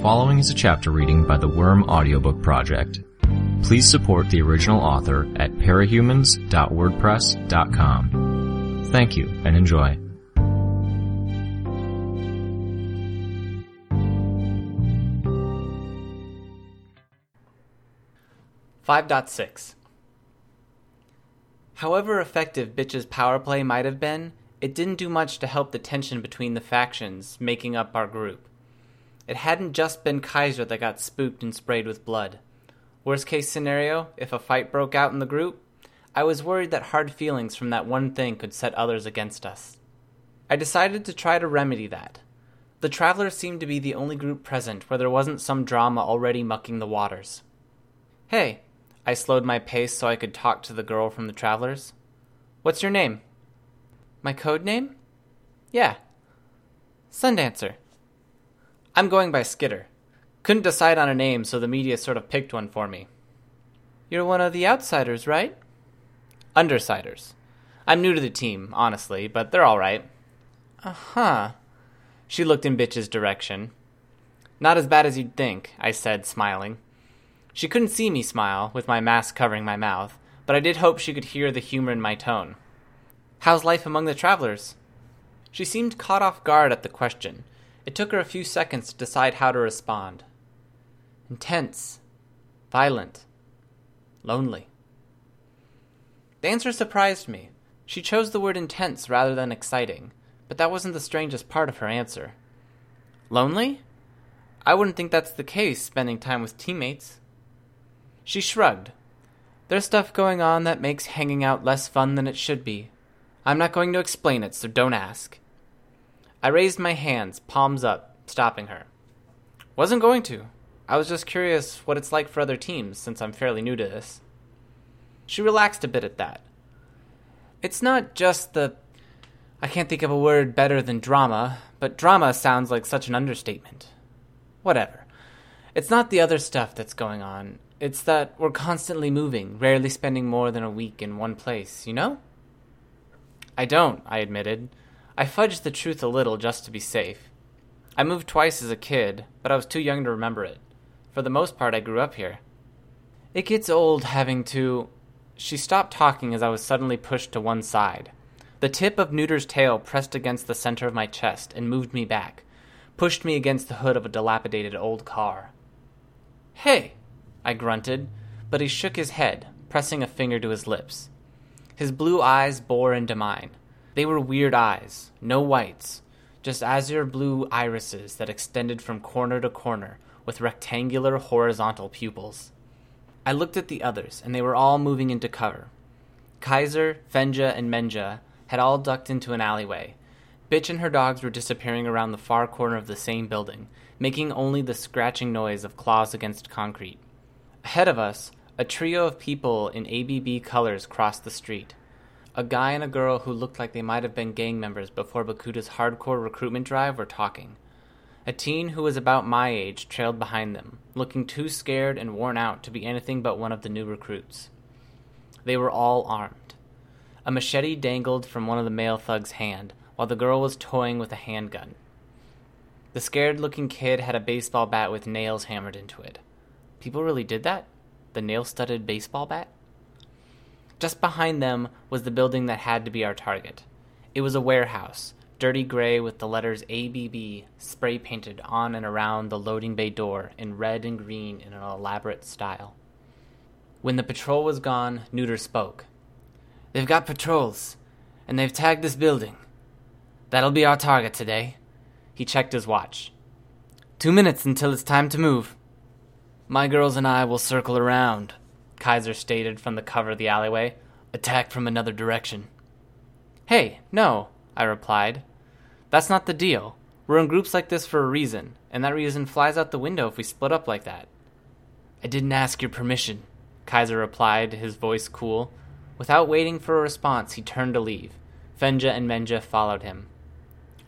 following is a chapter reading by the Worm Audiobook Project. Please support the original author at parahumans.wordpress.com. Thank you and enjoy. Five point six. However effective Bitch's power play might have been, it didn't do much to help the tension between the factions making up our group. It hadn't just been Kaiser that got spooked and sprayed with blood. Worst case scenario, if a fight broke out in the group, I was worried that hard feelings from that one thing could set others against us. I decided to try to remedy that. The Travelers seemed to be the only group present where there wasn't some drama already mucking the waters. Hey, I slowed my pace so I could talk to the girl from the Travelers. What's your name? My code name? Yeah. Sundancer. I'm going by Skitter. Couldn't decide on a name, so the media sort of picked one for me. You're one of the outsiders, right? Undersiders. I'm new to the team, honestly, but they're alright. Uh huh. She looked in Bitch's direction. Not as bad as you'd think, I said, smiling. She couldn't see me smile, with my mask covering my mouth, but I did hope she could hear the humor in my tone. How's life among the travelers? She seemed caught off guard at the question. It took her a few seconds to decide how to respond. Intense. Violent. Lonely. The answer surprised me. She chose the word intense rather than exciting, but that wasn't the strangest part of her answer. Lonely? I wouldn't think that's the case, spending time with teammates. She shrugged. There's stuff going on that makes hanging out less fun than it should be. I'm not going to explain it, so don't ask. I raised my hands, palms up, stopping her. Wasn't going to. I was just curious what it's like for other teams, since I'm fairly new to this. She relaxed a bit at that. It's not just the. I can't think of a word better than drama, but drama sounds like such an understatement. Whatever. It's not the other stuff that's going on. It's that we're constantly moving, rarely spending more than a week in one place, you know? I don't, I admitted. I fudged the truth a little just to be safe. I moved twice as a kid, but I was too young to remember it. For the most part, I grew up here. It gets old having to. She stopped talking as I was suddenly pushed to one side. The tip of Newter's tail pressed against the center of my chest and moved me back, pushed me against the hood of a dilapidated old car. Hey! I grunted, but he shook his head, pressing a finger to his lips. His blue eyes bore into mine. They were weird eyes, no whites, just azure blue irises that extended from corner to corner with rectangular horizontal pupils. I looked at the others, and they were all moving into cover. Kaiser, Fenja, and Menja had all ducked into an alleyway. Bitch and her dogs were disappearing around the far corner of the same building, making only the scratching noise of claws against concrete. Ahead of us, a trio of people in ABB colors crossed the street. A guy and a girl who looked like they might have been gang members before Bakuda's hardcore recruitment drive were talking. A teen who was about my age trailed behind them, looking too scared and worn out to be anything but one of the new recruits. They were all armed. A machete dangled from one of the male thugs' hand, while the girl was toying with a handgun. The scared looking kid had a baseball bat with nails hammered into it. People really did that? the nail studded baseball bat? Just behind them was the building that had to be our target. It was a warehouse, dirty gray with the letters ABB spray painted on and around the loading bay door in red and green in an elaborate style. When the patrol was gone, Newter spoke. They've got patrols, and they've tagged this building. That'll be our target today. He checked his watch. Two minutes until it's time to move. My girls and I will circle around, Kaiser stated from the cover of the alleyway. Attack from another direction. Hey, no, I replied. That's not the deal. We're in groups like this for a reason, and that reason flies out the window if we split up like that. I didn't ask your permission, Kaiser replied, his voice cool. Without waiting for a response, he turned to leave. Fenja and Menja followed him.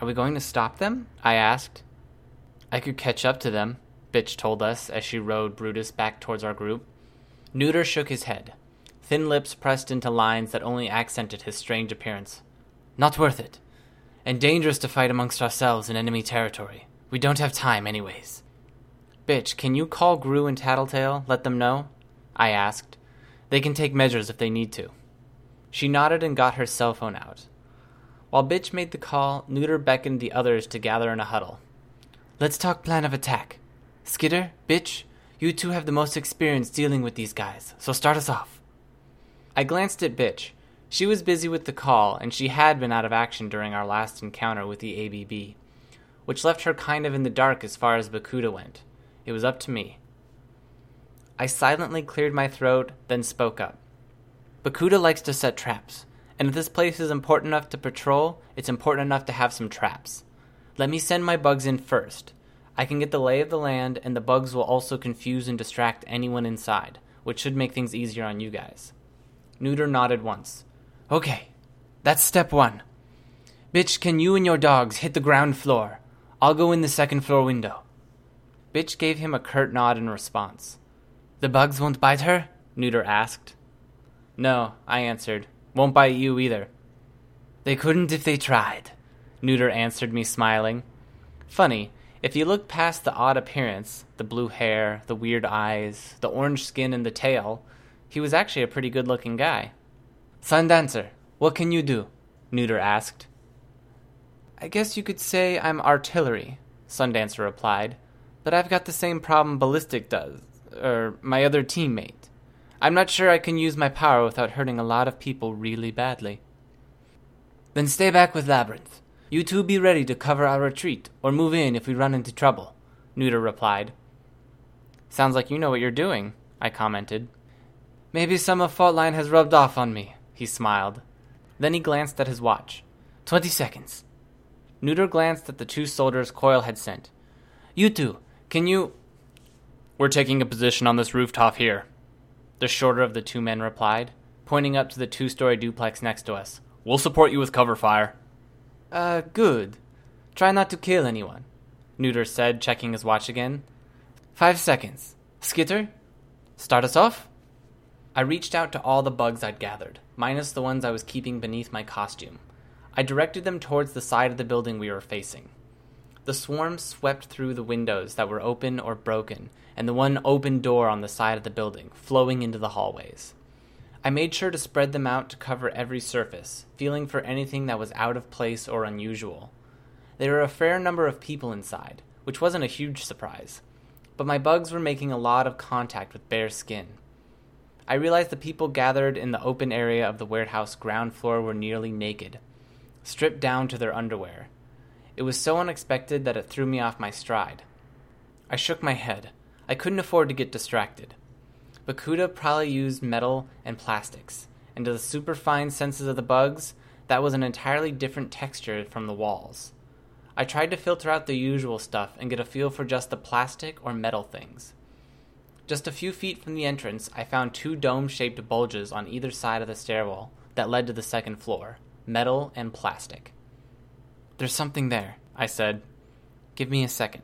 Are we going to stop them? I asked. I could catch up to them, Bitch told us as she rode Brutus back towards our group. Newter shook his head, thin lips pressed into lines that only accented his strange appearance. Not worth it. And dangerous to fight amongst ourselves in enemy territory. We don't have time, anyways. Bitch, can you call Grue and Tattletale? Let them know? I asked. They can take measures if they need to. She nodded and got her cell phone out. While Bitch made the call, Newter beckoned the others to gather in a huddle. Let's talk plan of attack. Skitter, Bitch, you two have the most experience dealing with these guys, so start us off. I glanced at Bitch. She was busy with the call, and she had been out of action during our last encounter with the ABB, which left her kind of in the dark as far as Bakuda went. It was up to me. I silently cleared my throat, then spoke up. Bakuda likes to set traps, and if this place is important enough to patrol, it's important enough to have some traps. Let me send my bugs in first. I can get the lay of the land, and the bugs will also confuse and distract anyone inside, which should make things easier on you guys. Newter nodded once. Okay, that's step one. Bitch, can you and your dogs hit the ground floor? I'll go in the second floor window. Bitch gave him a curt nod in response. The bugs won't bite her? Newter asked. No, I answered. Won't bite you either. They couldn't if they tried, Newter answered me, smiling. Funny, if you look past the odd appearance, the blue hair, the weird eyes, the orange skin, and the tail, he was actually a pretty good looking guy. Sundancer, what can you do? Newter asked. I guess you could say I'm artillery, Sundancer replied, but I've got the same problem Ballistic does, or my other teammate. I'm not sure I can use my power without hurting a lot of people really badly. Then stay back with Labyrinth. You two be ready to cover our retreat, or move in if we run into trouble, Newter replied. Sounds like you know what you're doing, I commented. Maybe some of Faultline has rubbed off on me, he smiled. Then he glanced at his watch. Twenty seconds. Newter glanced at the two soldiers Coil had sent. You two, can you. We're taking a position on this rooftop here, the shorter of the two men replied, pointing up to the two story duplex next to us. We'll support you with cover fire. Uh, good. Try not to kill anyone, Newter said, checking his watch again. Five seconds. Skitter? Start us off? I reached out to all the bugs I'd gathered, minus the ones I was keeping beneath my costume. I directed them towards the side of the building we were facing. The swarm swept through the windows that were open or broken, and the one open door on the side of the building, flowing into the hallways. I made sure to spread them out to cover every surface, feeling for anything that was out of place or unusual. There were a fair number of people inside, which wasn't a huge surprise, but my bugs were making a lot of contact with bare skin. I realized the people gathered in the open area of the warehouse ground floor were nearly naked, stripped down to their underwear. It was so unexpected that it threw me off my stride. I shook my head. I couldn't afford to get distracted. Bakuda probably used metal and plastics, and to the superfine senses of the bugs, that was an entirely different texture from the walls. I tried to filter out the usual stuff and get a feel for just the plastic or metal things. Just a few feet from the entrance, I found two dome shaped bulges on either side of the stairwell that led to the second floor metal and plastic. There's something there, I said. Give me a second.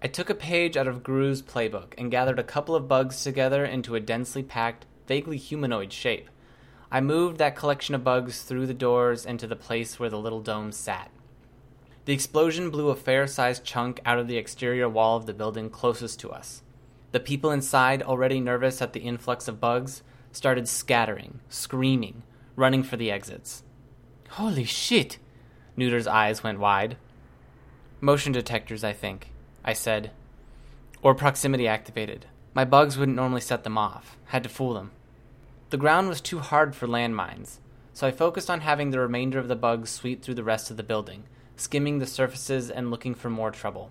I took a page out of Grue's playbook and gathered a couple of bugs together into a densely packed, vaguely humanoid shape. I moved that collection of bugs through the doors and to the place where the little dome sat. The explosion blew a fair sized chunk out of the exterior wall of the building closest to us. The people inside, already nervous at the influx of bugs, started scattering, screaming, running for the exits. Holy shit! Newter's eyes went wide. Motion detectors, I think, I said. Or proximity activated. My bugs wouldn't normally set them off. Had to fool them. The ground was too hard for landmines, so I focused on having the remainder of the bugs sweep through the rest of the building, skimming the surfaces and looking for more trouble.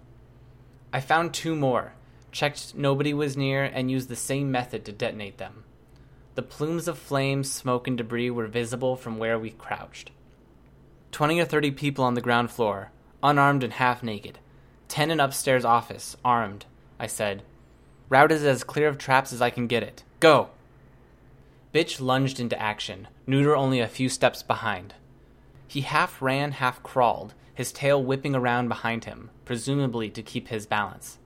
I found two more, checked nobody was near, and used the same method to detonate them. The plumes of flame, smoke, and debris were visible from where we crouched. Twenty or thirty people on the ground floor, unarmed and half naked. Ten in upstairs office, armed, I said. Route is as clear of traps as I can get it. Go! Bitch lunged into action, Newter only a few steps behind. He half ran, half crawled, his tail whipping around behind him, presumably to keep his balance.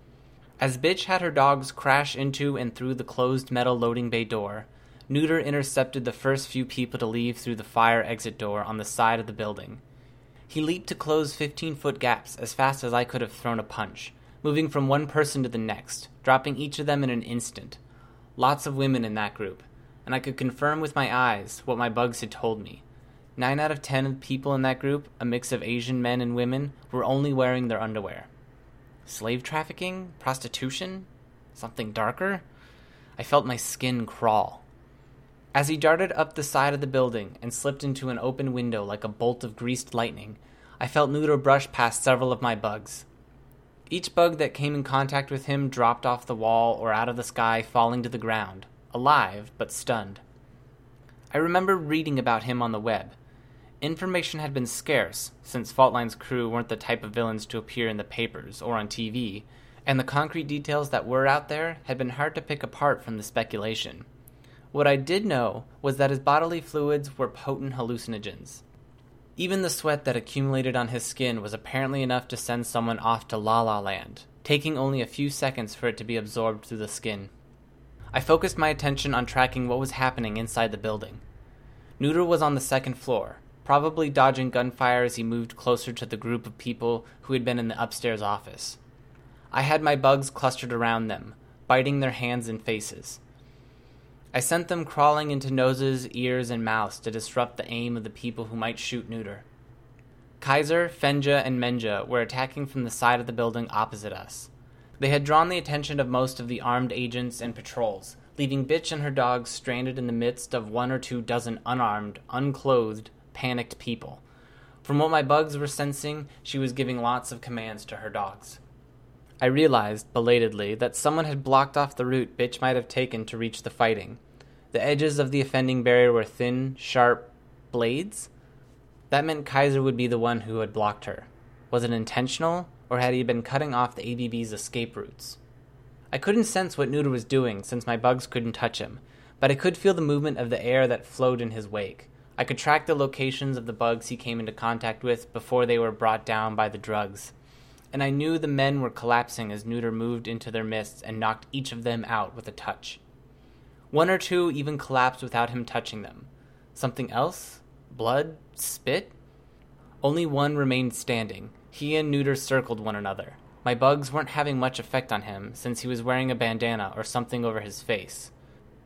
As Bitch had her dogs crash into and through the closed metal loading bay door, Newter intercepted the first few people to leave through the fire exit door on the side of the building. He leaped to close 15 foot gaps as fast as I could have thrown a punch, moving from one person to the next, dropping each of them in an instant. Lots of women in that group, and I could confirm with my eyes what my bugs had told me. Nine out of ten of the people in that group, a mix of Asian men and women, were only wearing their underwear. Slave trafficking? Prostitution? Something darker? I felt my skin crawl. As he darted up the side of the building and slipped into an open window like a bolt of greased lightning, I felt Newter brush past several of my bugs. Each bug that came in contact with him dropped off the wall or out of the sky, falling to the ground, alive but stunned. I remember reading about him on the web. Information had been scarce, since Faultline's crew weren't the type of villains to appear in the papers or on TV, and the concrete details that were out there had been hard to pick apart from the speculation. What I did know was that his bodily fluids were potent hallucinogens. Even the sweat that accumulated on his skin was apparently enough to send someone off to La La Land, taking only a few seconds for it to be absorbed through the skin. I focused my attention on tracking what was happening inside the building. Newter was on the second floor, probably dodging gunfire as he moved closer to the group of people who had been in the upstairs office. I had my bugs clustered around them, biting their hands and faces. I sent them crawling into noses, ears, and mouths to disrupt the aim of the people who might shoot Newter. Kaiser, Fenja, and Menja were attacking from the side of the building opposite us. They had drawn the attention of most of the armed agents and patrols, leaving Bitch and her dogs stranded in the midst of one or two dozen unarmed, unclothed, panicked people. From what my bugs were sensing, she was giving lots of commands to her dogs. I realized, belatedly, that someone had blocked off the route Bitch might have taken to reach the fighting. The edges of the offending barrier were thin, sharp blades? That meant Kaiser would be the one who had blocked her. Was it intentional, or had he been cutting off the ABB's escape routes? I couldn't sense what Newter was doing since my bugs couldn't touch him, but I could feel the movement of the air that flowed in his wake. I could track the locations of the bugs he came into contact with before they were brought down by the drugs and I knew the men were collapsing as Newter moved into their midst and knocked each of them out with a touch. One or two even collapsed without him touching them. Something else? Blood? Spit? Only one remained standing. He and Newter circled one another. My bugs weren't having much effect on him, since he was wearing a bandana or something over his face.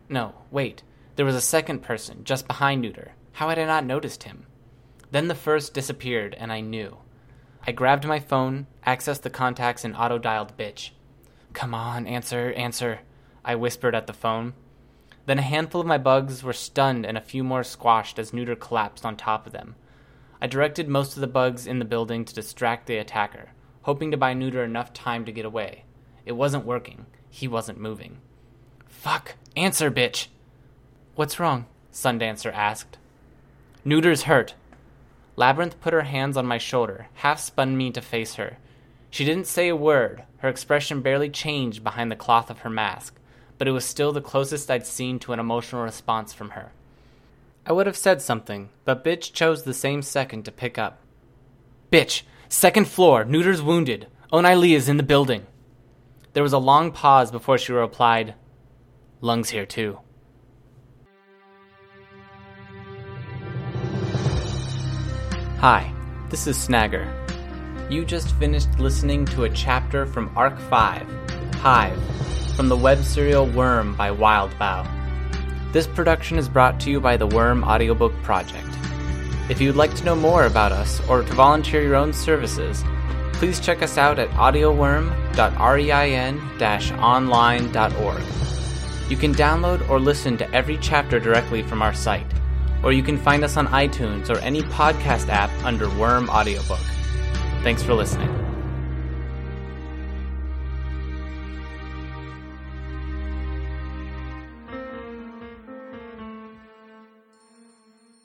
No, wait. There was a second person, just behind Newter. How had I not noticed him? Then the first disappeared, and I knew. I grabbed my phone, accessed the contacts, and auto dialed bitch. Come on, answer, answer, I whispered at the phone. Then a handful of my bugs were stunned and a few more squashed as Newter collapsed on top of them. I directed most of the bugs in the building to distract the attacker, hoping to buy Newter enough time to get away. It wasn't working. He wasn't moving. Fuck! Answer, bitch! What's wrong? Sundancer asked. Newter's hurt, Labyrinth put her hands on my shoulder, half spun me to face her. She didn't say a word, her expression barely changed behind the cloth of her mask, but it was still the closest I'd seen to an emotional response from her. I would have said something, but Bitch chose the same second to pick up. Bitch, second floor, Newter's wounded. Oni Lee is in the building. There was a long pause before she replied, Lung's here too. Hi, this is Snagger. You just finished listening to a chapter from Arc 5, Hive, from the web serial Worm by Wildbow. This production is brought to you by the Worm Audiobook Project. If you'd like to know more about us or to volunteer your own services, please check us out at audioworm.rein-online.org. You can download or listen to every chapter directly from our site or you can find us on iTunes or any podcast app under Worm Audiobook. Thanks for listening.